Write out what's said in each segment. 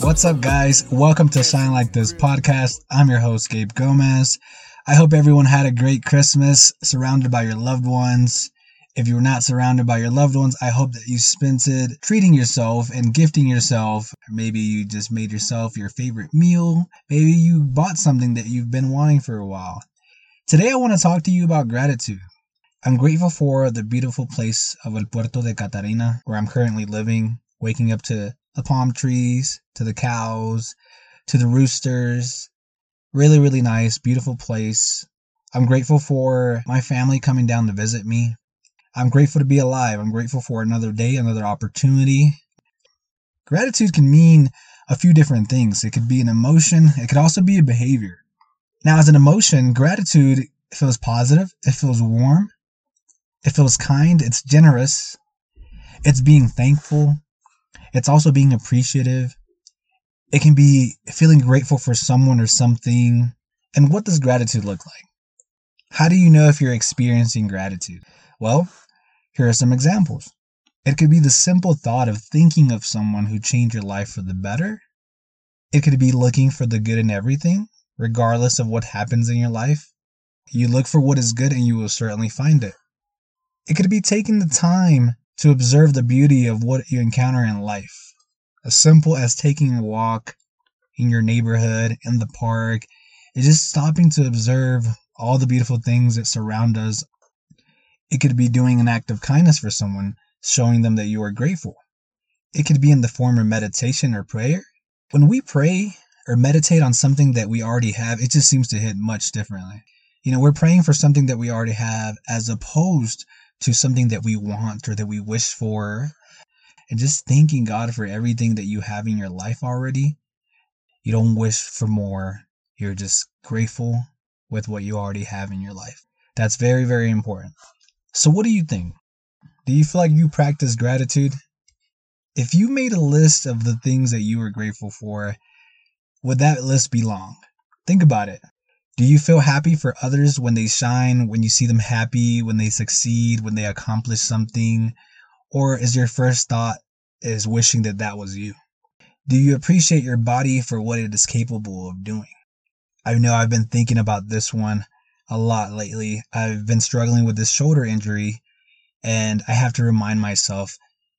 What's up, guys? Welcome to Shine Like This podcast. I'm your host, Gabe Gomez. I hope everyone had a great Christmas surrounded by your loved ones. If you were not surrounded by your loved ones, I hope that you spent it treating yourself and gifting yourself. Maybe you just made yourself your favorite meal. Maybe you bought something that you've been wanting for a while. Today, I want to talk to you about gratitude. I'm grateful for the beautiful place of El Puerto de Catarina, where I'm currently living, waking up to the palm trees, to the cows, to the roosters. Really, really nice, beautiful place. I'm grateful for my family coming down to visit me. I'm grateful to be alive. I'm grateful for another day, another opportunity. Gratitude can mean a few different things. It could be an emotion, it could also be a behavior. Now, as an emotion, gratitude feels positive, it feels warm, it feels kind, it's generous, it's being thankful, it's also being appreciative. It can be feeling grateful for someone or something. And what does gratitude look like? How do you know if you're experiencing gratitude? Well, here are some examples. It could be the simple thought of thinking of someone who changed your life for the better. It could be looking for the good in everything, regardless of what happens in your life. You look for what is good and you will certainly find it. It could be taking the time to observe the beauty of what you encounter in life. As simple as taking a walk in your neighborhood, in the park, is just stopping to observe all the beautiful things that surround us. It could be doing an act of kindness for someone, showing them that you are grateful. It could be in the form of meditation or prayer. When we pray or meditate on something that we already have, it just seems to hit much differently. You know, we're praying for something that we already have as opposed to something that we want or that we wish for. And just thanking God for everything that you have in your life already. You don't wish for more. You're just grateful with what you already have in your life. That's very, very important. So, what do you think? Do you feel like you practice gratitude? If you made a list of the things that you were grateful for, would that list be long? Think about it. Do you feel happy for others when they shine, when you see them happy, when they succeed, when they accomplish something? Or is your first thought is wishing that that was you? Do you appreciate your body for what it is capable of doing? I know I've been thinking about this one a lot lately. I've been struggling with this shoulder injury and I have to remind myself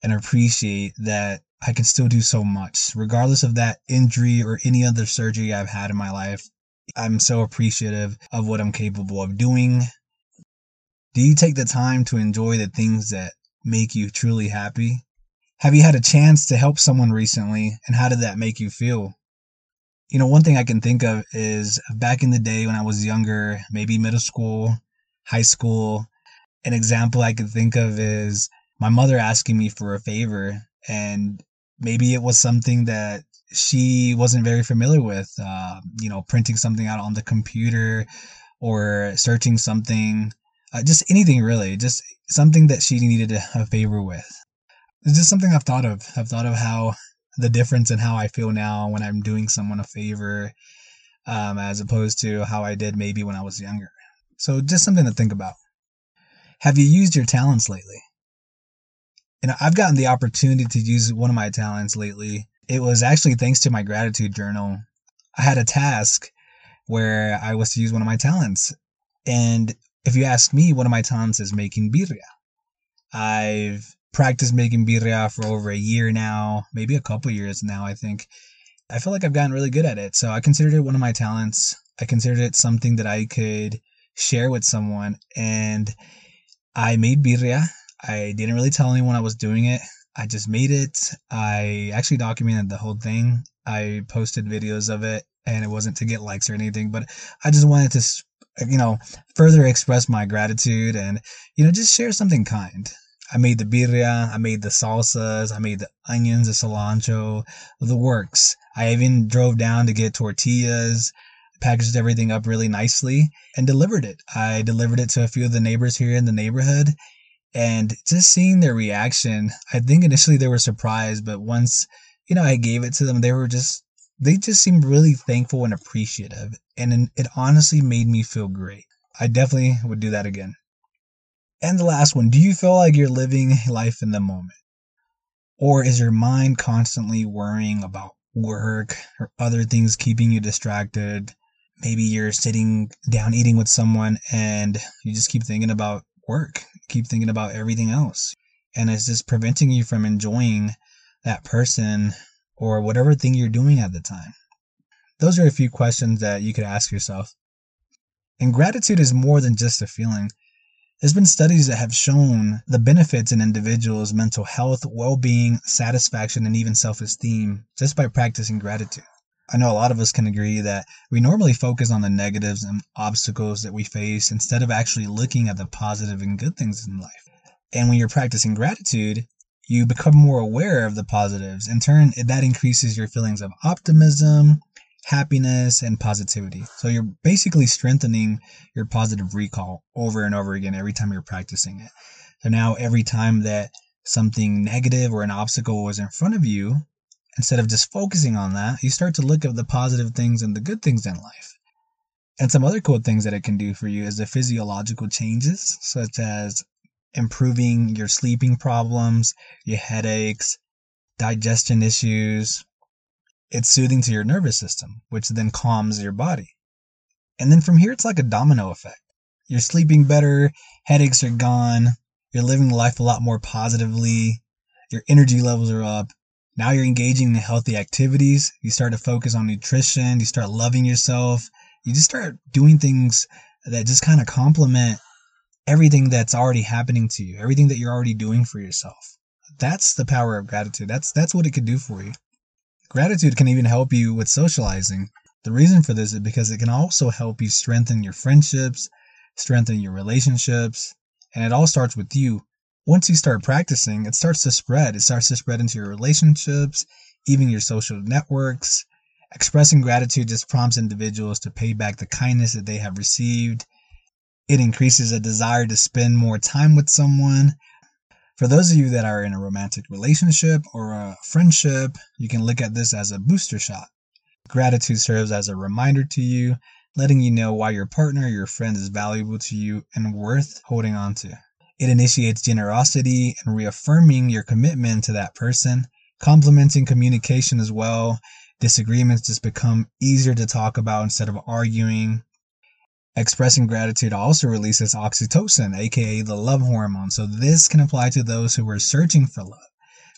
and appreciate that I can still do so much, regardless of that injury or any other surgery I've had in my life. I'm so appreciative of what I'm capable of doing. Do you take the time to enjoy the things that make you truly happy? Have you had a chance to help someone recently, and how did that make you feel? You know, one thing I can think of is back in the day when I was younger, maybe middle school, high school, an example I could think of is my mother asking me for a favor, and maybe it was something that she wasn't very familiar with, uh, you know, printing something out on the computer or searching something, uh, just anything really, just something that she needed a favor with. It's just something I've thought of. I've thought of how the difference in how I feel now when I'm doing someone a favor, um, as opposed to how I did maybe when I was younger. So just something to think about. Have you used your talents lately? And I've gotten the opportunity to use one of my talents lately it was actually thanks to my gratitude journal. I had a task where I was to use one of my talents. And if you ask me, one of my talents is making birria. I've practiced making birria for over a year now, maybe a couple years now, I think. I feel like I've gotten really good at it. So I considered it one of my talents. I considered it something that I could share with someone. And I made birria. I didn't really tell anyone I was doing it. I just made it. I actually documented the whole thing. I posted videos of it, and it wasn't to get likes or anything, but I just wanted to, you know, further express my gratitude and, you know, just share something kind. I made the birria, I made the salsas, I made the onions, the cilantro, the works. I even drove down to get tortillas, packaged everything up really nicely, and delivered it. I delivered it to a few of the neighbors here in the neighborhood, and just seeing their reaction, I think initially they were surprised, but once, you know, I gave it to them, they were just, they just seemed really thankful and appreciative. And it honestly made me feel great. I definitely would do that again. And the last one, do you feel like you're living life in the moment? Or is your mind constantly worrying about work or other things keeping you distracted? Maybe you're sitting down eating with someone and you just keep thinking about work, keep thinking about everything else. And it's just preventing you from enjoying that person or whatever thing you're doing at the time. Those are a few questions that you could ask yourself. And gratitude is more than just a feeling. There's been studies that have shown the benefits in individuals' mental health, well being, satisfaction, and even self esteem just by practicing gratitude. I know a lot of us can agree that we normally focus on the negatives and obstacles that we face instead of actually looking at the positive and good things in life. And when you're practicing gratitude, you become more aware of the positives. In turn, that increases your feelings of optimism, happiness, and positivity. So you're basically strengthening your positive recall over and over again every time you're practicing it. So now every time that something negative or an obstacle was in front of you, instead of just focusing on that, you start to look at the positive things and the good things in life. And some other cool things that it can do for you is the physiological changes, such as improving your sleeping problems, your headaches, digestion issues, it's soothing to your nervous system, which then calms your body. And then from here, it's like a domino effect. You're sleeping better, headaches are gone, you're living life a lot more positively, your energy levels are up. Now you're engaging in healthy activities. You start to focus on nutrition, you start loving yourself, you just start doing things that just kind of complement everything that's already happening to you, everything that you're already doing for yourself. That's the power of gratitude. That's that's what it could do for you. Gratitude can even help you with socializing. The reason for this is because it can also help you strengthen your friendships, strengthen your relationships, and it all starts with you. Once you start practicing, it starts to spread. It starts to spread into your relationships, even your social networks. Expressing gratitude just prompts individuals to pay back the kindness that they have received. It increases a desire to spend more time with someone, for those of you that are in a romantic relationship or a friendship, you can look at this as a booster shot. Gratitude serves as a reminder to you, letting you know why your partner your friend is valuable to you and worth holding on to. It initiates generosity and reaffirming your commitment to that person, complementing communication as well. Disagreements just become easier to talk about instead of arguing. Expressing gratitude also releases oxytocin, aka the love hormone. So this can apply to those who are searching for love.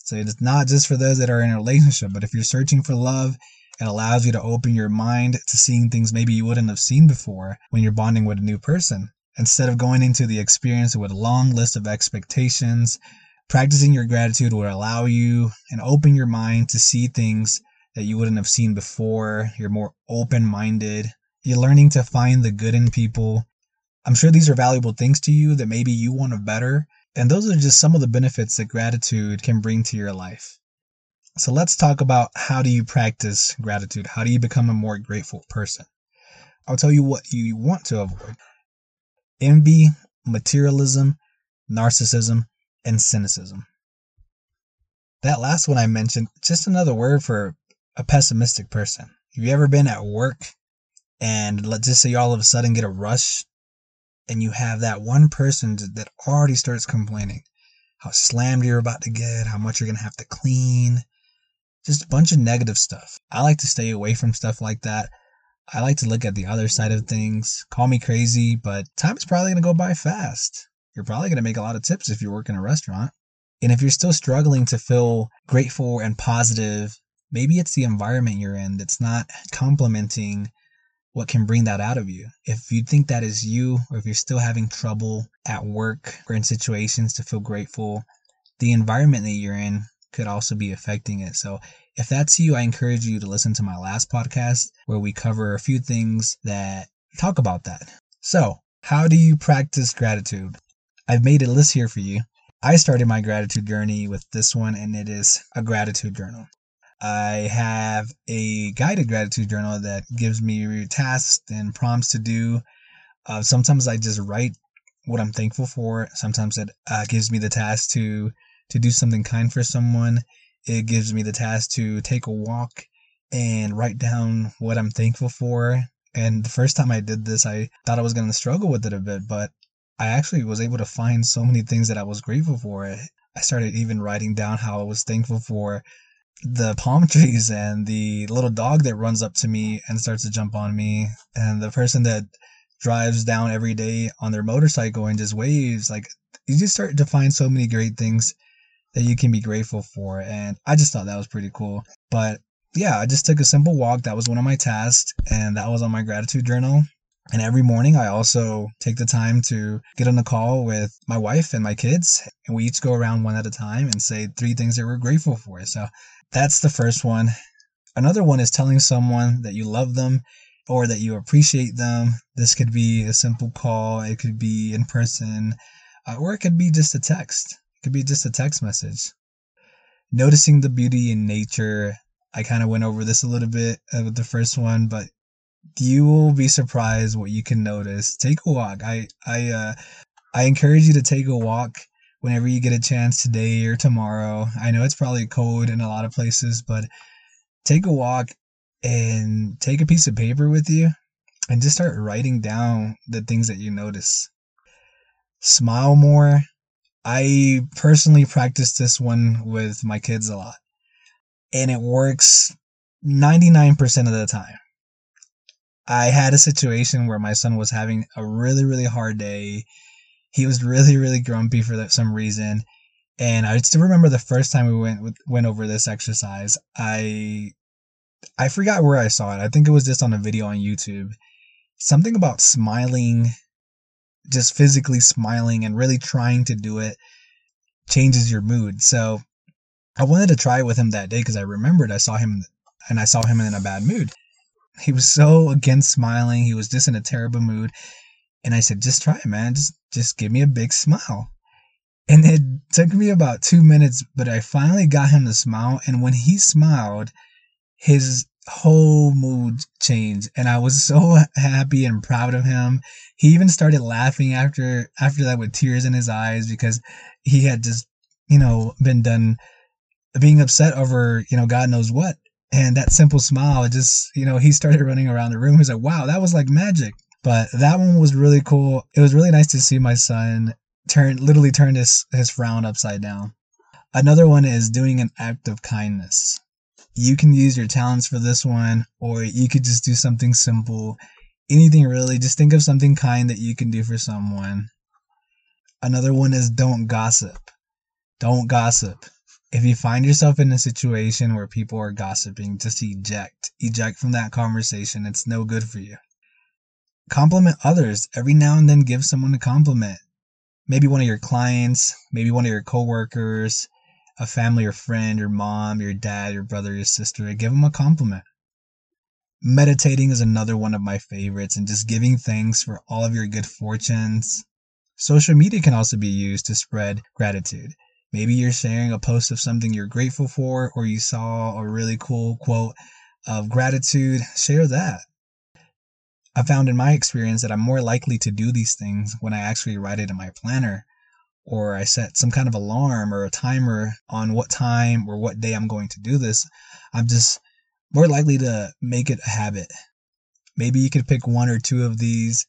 So it's not just for those that are in a relationship, but if you're searching for love, it allows you to open your mind to seeing things maybe you wouldn't have seen before when you're bonding with a new person. Instead of going into the experience with a long list of expectations, practicing your gratitude will allow you and open your mind to see things that you wouldn't have seen before. You're more open minded, you're learning to find the good in people. I'm sure these are valuable things to you that maybe you want to better. And those are just some of the benefits that gratitude can bring to your life. So let's talk about how do you practice gratitude? How do you become a more grateful person? I'll tell you what you want to avoid envy, materialism, narcissism, and cynicism. That last one I mentioned, just another word for a pessimistic person. Have you ever been at work and let's just say you all of a sudden get a rush and you have that one person that already starts complaining how slammed you're about to get, how much you're going to have to clean, just a bunch of negative stuff. I like to stay away from stuff like that. I like to look at the other side of things. Call me crazy, but time is probably going to go by fast. You're probably going to make a lot of tips if you work in a restaurant. And if you're still struggling to feel grateful and positive, maybe it's the environment you're in that's not complementing what can bring that out of you. If you think that is you, or if you're still having trouble at work or in situations to feel grateful, the environment that you're in could also be affecting it. So if that's you, I encourage you to listen to my last podcast where we cover a few things that talk about that. So, how do you practice gratitude? I've made a list here for you. I started my gratitude journey with this one, and it is a gratitude journal. I have a guided gratitude journal that gives me tasks and prompts to do. Uh, sometimes I just write what I'm thankful for. Sometimes it uh, gives me the task to to do something kind for someone. It gives me the task to take a walk and write down what I'm thankful for. And the first time I did this, I thought I was going to struggle with it a bit, but I actually was able to find so many things that I was grateful for. I started even writing down how I was thankful for the palm trees and the little dog that runs up to me and starts to jump on me and the person that drives down every day on their motorcycle and just waves like you just start to find so many great things that you can be grateful for and i just thought that was pretty cool but yeah i just took a simple walk that was one of my tasks and that was on my gratitude journal and every morning i also take the time to get on a call with my wife and my kids and we each go around one at a time and say three things that we're grateful for so that's the first one. Another one is telling someone that you love them or that you appreciate them. This could be a simple call, it could be in person, uh, or it could be just a text. Could be just a text message. Noticing the beauty in nature. I kind of went over this a little bit with the first one, but you will be surprised what you can notice. Take a walk. I I uh, I encourage you to take a walk whenever you get a chance today or tomorrow. I know it's probably cold in a lot of places, but take a walk and take a piece of paper with you and just start writing down the things that you notice. Smile more. I personally practice this one with my kids a lot, and it works 99% of the time. I had a situation where my son was having a really, really hard day. He was really really grumpy for some reason and i still remember the first time we went went over this exercise i i forgot where i saw it. I think it was just on a video on youtube. Something about smiling just physically smiling and really trying to do it changes your mood so i wanted to try it with him that day because i remembered i saw him and i saw him in a bad mood he was so against smiling he was just in a terrible mood and I said, just try it, man. Just just give me a big smile. And it took me about two minutes, but I finally got him to smile. And when he smiled, his whole mood changed. And I was so happy and proud of him. He even started laughing after after that with tears in his eyes because he had just, you know, been done being upset over, you know, God knows what. And that simple smile just, you know, he started running around the room. He's like, wow, that was like magic. But that one was really cool. It was really nice to see my son turn literally turn his, his frown upside down. Another one is doing an act of kindness. You can use your talents for this one, or you could just do something simple. Anything really, just think of something kind that you can do for someone. Another one is don't gossip. Don't gossip. If you find yourself in a situation where people are gossiping, just eject. Eject from that conversation. It's no good for you compliment others. Every now and then give someone a compliment. Maybe one of your clients, maybe one of your coworkers, a family or friend, your mom, your dad, your brother, your sister. Give them a compliment. Meditating is another one of my favorites and just giving thanks for all of your good fortunes. Social media can also be used to spread gratitude. Maybe you're sharing a post of something you're grateful for, or you saw a really cool quote of gratitude. Share that. I found in my experience that I'm more likely to do these things when I actually write it in my planner or I set some kind of alarm or a timer on what time or what day I'm going to do this. I'm just more likely to make it a habit. Maybe you could pick one or two of these.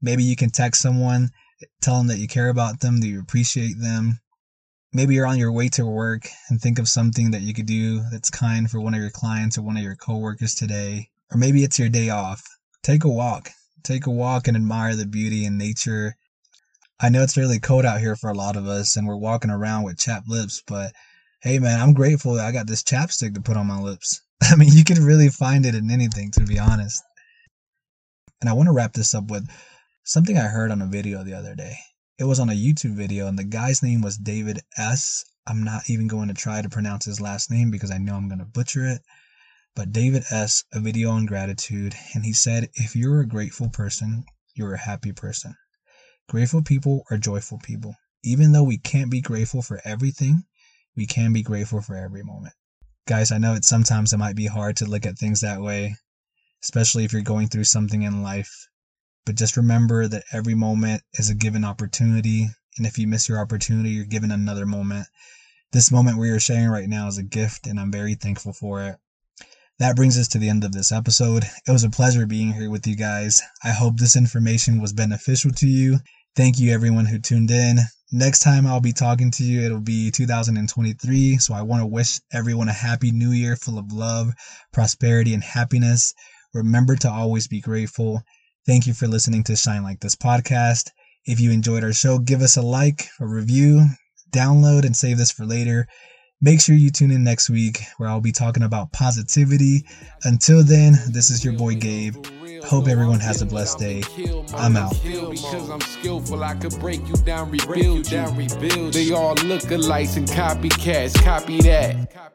Maybe you can text someone, tell them that you care about them, that you appreciate them. Maybe you're on your way to work and think of something that you could do that's kind for one of your clients or one of your coworkers today. Or maybe it's your day off take a walk. Take a walk and admire the beauty in nature. I know it's really cold out here for a lot of us and we're walking around with chapped lips, but hey man, I'm grateful I got this chapstick to put on my lips. I mean, you can really find it in anything, to be honest. And I want to wrap this up with something I heard on a video the other day. It was on a YouTube video, and the guy's name was David S. I'm not even going to try to pronounce his last name because I know I'm going to butcher it but David S. a video on gratitude, and he said, If you're a grateful person, you're a happy person. Grateful people are joyful people. Even though we can't be grateful for everything, we can be grateful for every moment. Guys, I know it sometimes it might be hard to look at things that way, especially if you're going through something in life. But just remember that every moment is a given opportunity, and if you miss your opportunity, you're given another moment. This moment we are sharing right now is a gift, and I'm very thankful for it. That brings us to the end of this episode. It was a pleasure being here with you guys. I hope this information was beneficial to you. Thank you, everyone who tuned in. Next time I'll be talking to you, it'll be 2023. So I want to wish everyone a happy new year full of love, prosperity, and happiness. Remember to always be grateful. Thank you for listening to Shine Like This podcast. If you enjoyed our show, give us a like, a review, download, and save this for later. Make sure you tune in next week where I'll be talking about positivity. Until then, this is your boy Gabe. Hope everyone has a blessed day. I'm out. Because I'm skillful, I could break you down, rebuild you. They all look alike and copycats, copy that.